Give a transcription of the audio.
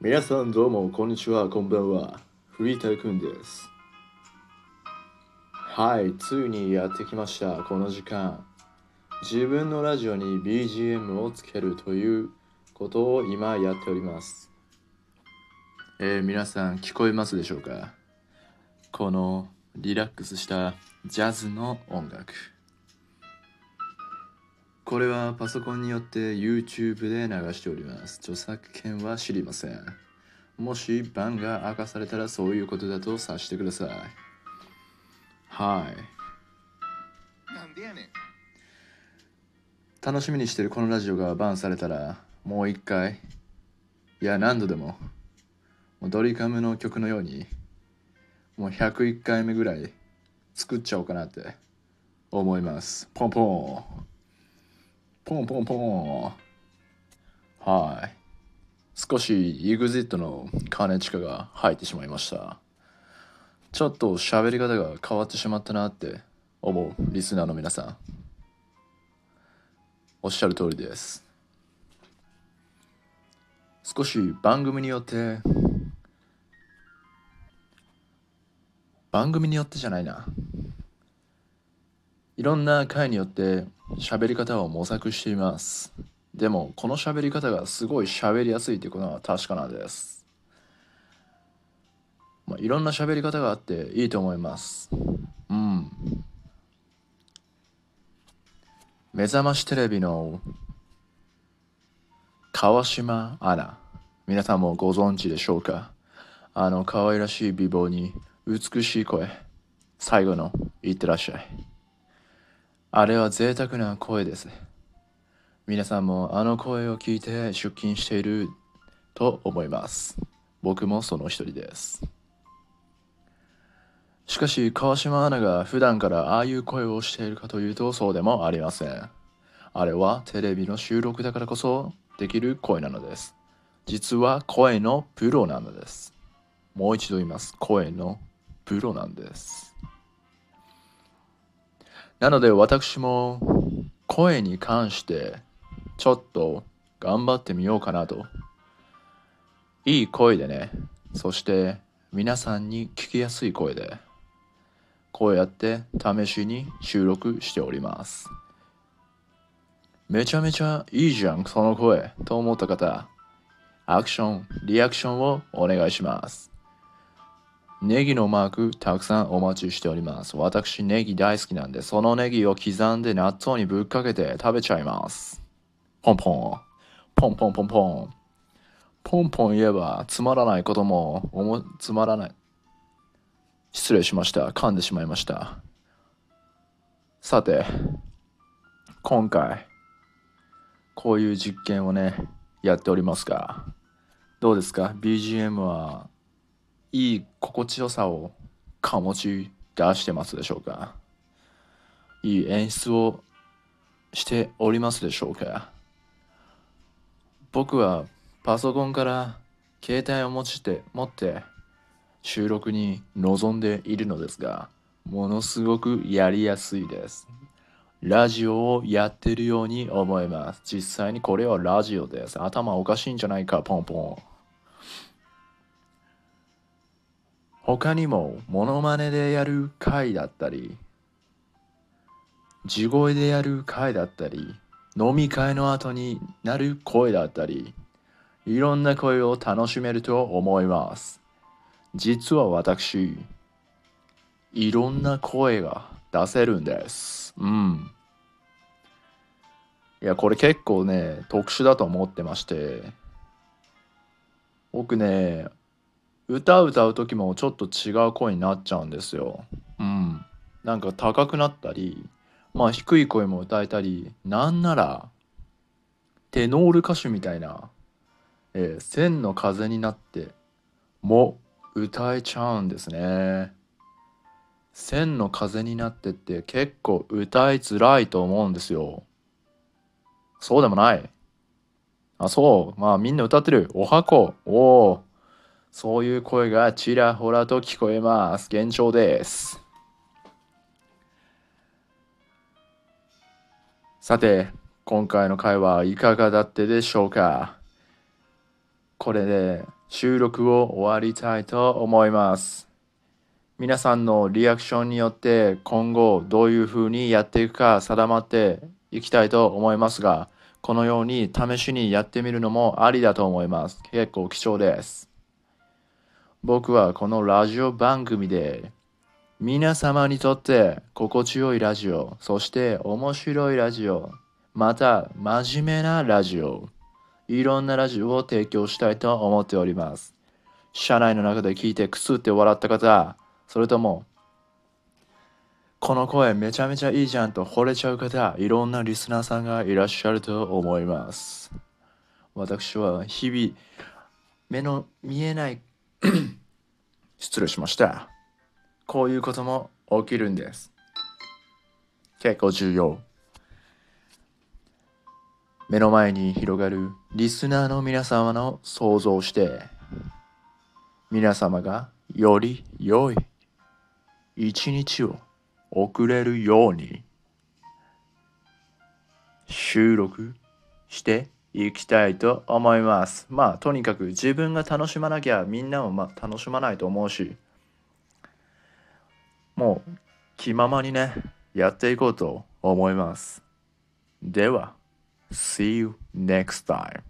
皆さんどうもこんにちはこんばんは。フリーターくんです。はいついにやってきましたこの時間。自分のラジオに BGM をつけるということを今やっております。えー、皆さん聞こえますでしょうか？このリラックスしたジャズの音楽。これはパソコンによって YouTube で流しております。著作権は知りません。もし番が明かされたらそういうことだと察してください。はい。なんでやねん。楽しみにしてるこのラジオがバンされたらもう一回、いや何度でも、もうドリカムの曲のように、もう101回目ぐらい作っちゃおうかなって思います。ポンポン。ポンポンポン。はい。少し EXIT の兼近が入ってしまいました。ちょっと喋り方が変わってしまったなって思うリスナーの皆さん。おっしゃる通りです。少し番組によって番組によってじゃないないろんな回によって喋り方を模索しています。でも、この喋り方がすごい喋りやすいということは確かなんです。まあ、いろんな喋り方があっていいと思います。うん。目覚ましテレビの川島アナ。皆さんもご存知でしょうか？あの可愛らしい美貌に美しい声。最後のいってらっしゃい。あれは贅沢な声です。皆さんもあの声を聞いて出勤していると思います。僕もその一人です。しかし、川島アナが普段からああいう声をしているかというとそうでもありません。あれはテレビの収録だからこそできる声なのです。実は声のプロなのです。もう一度言います。声のプロなんです。なので私も声に関してちょっと頑張ってみようかなと。いい声でね、そして皆さんに聞きやすい声で、こうやって試しに収録しております。めちゃめちゃいいじゃん、その声と思った方、アクション、リアクションをお願いします。ネギのマークたくさんお待ちしております。私ネギ大好きなんで、そのネギを刻んで納豆にぶっかけて食べちゃいます。ポンポン。ポンポンポンポン。ポンポン言えばつまらないこともおもつまらない。失礼しました。噛んでしまいました。さて、今回、こういう実験をね、やっておりますが、どうですか ?BGM はいい心地よさを醸し出してますでしょうか？いい演出をしておりますでしょうか？僕はパソコンから携帯を持ちて持って収録に臨んでいるのですがものすごくやりやすいです。ラジオをやってるように思います。実際にこれはラジオです。頭おかしいんじゃないかポンポン。他にもモノマネでやる回だったり地声でやる回だったり飲み会の後になる声だったりいろんな声を楽しめると思います。実は私いろんな声が出せるんです。うん。いやこれ結構ね特殊だと思ってまして。僕ね歌歌う時もちょっと違う声になっちゃうんですよ。うん。なんか高くなったり、まあ低い声も歌えたり、なんならテノール歌手みたいな、えー、千の風になっても歌えちゃうんですね。千の風になってって結構歌いづらいと思うんですよ。そうでもない。あ、そう。まあみんな歌ってる。おはこ。おお。そういう声がちらほらと聞こえます。現状です。さて、今回の会はいかがだったでしょうか？これで収録を終わりたいと思います。皆さんのリアクションによって今後どういうふうにやっていくか定まっていきたいと思いますが、このように試しにやってみるのもありだと思います。結構貴重です。僕はこのラジオ番組で皆様にとって心地よいラジオ、そして面白いラジオ、また真面目なラジオ、いろんなラジオを提供したいと思っております。車内の中で聞いてくすって笑った方、それとも、この声めちゃめちゃいいじゃんと惚れちゃう方、いろんなリスナーさんがいらっしゃると思います。私は日々、目の見えない、失礼しました。こういうことも起きるんです。結構重要。目の前に広がるリスナーの皆様の想像をして、皆様がより良い一日を送れるように収録して行きたいと思います。まあとにかく自分が楽しまなきゃみんなもまあ楽しまないと思うしもう気ままにねやっていこうと思います。では See you next time.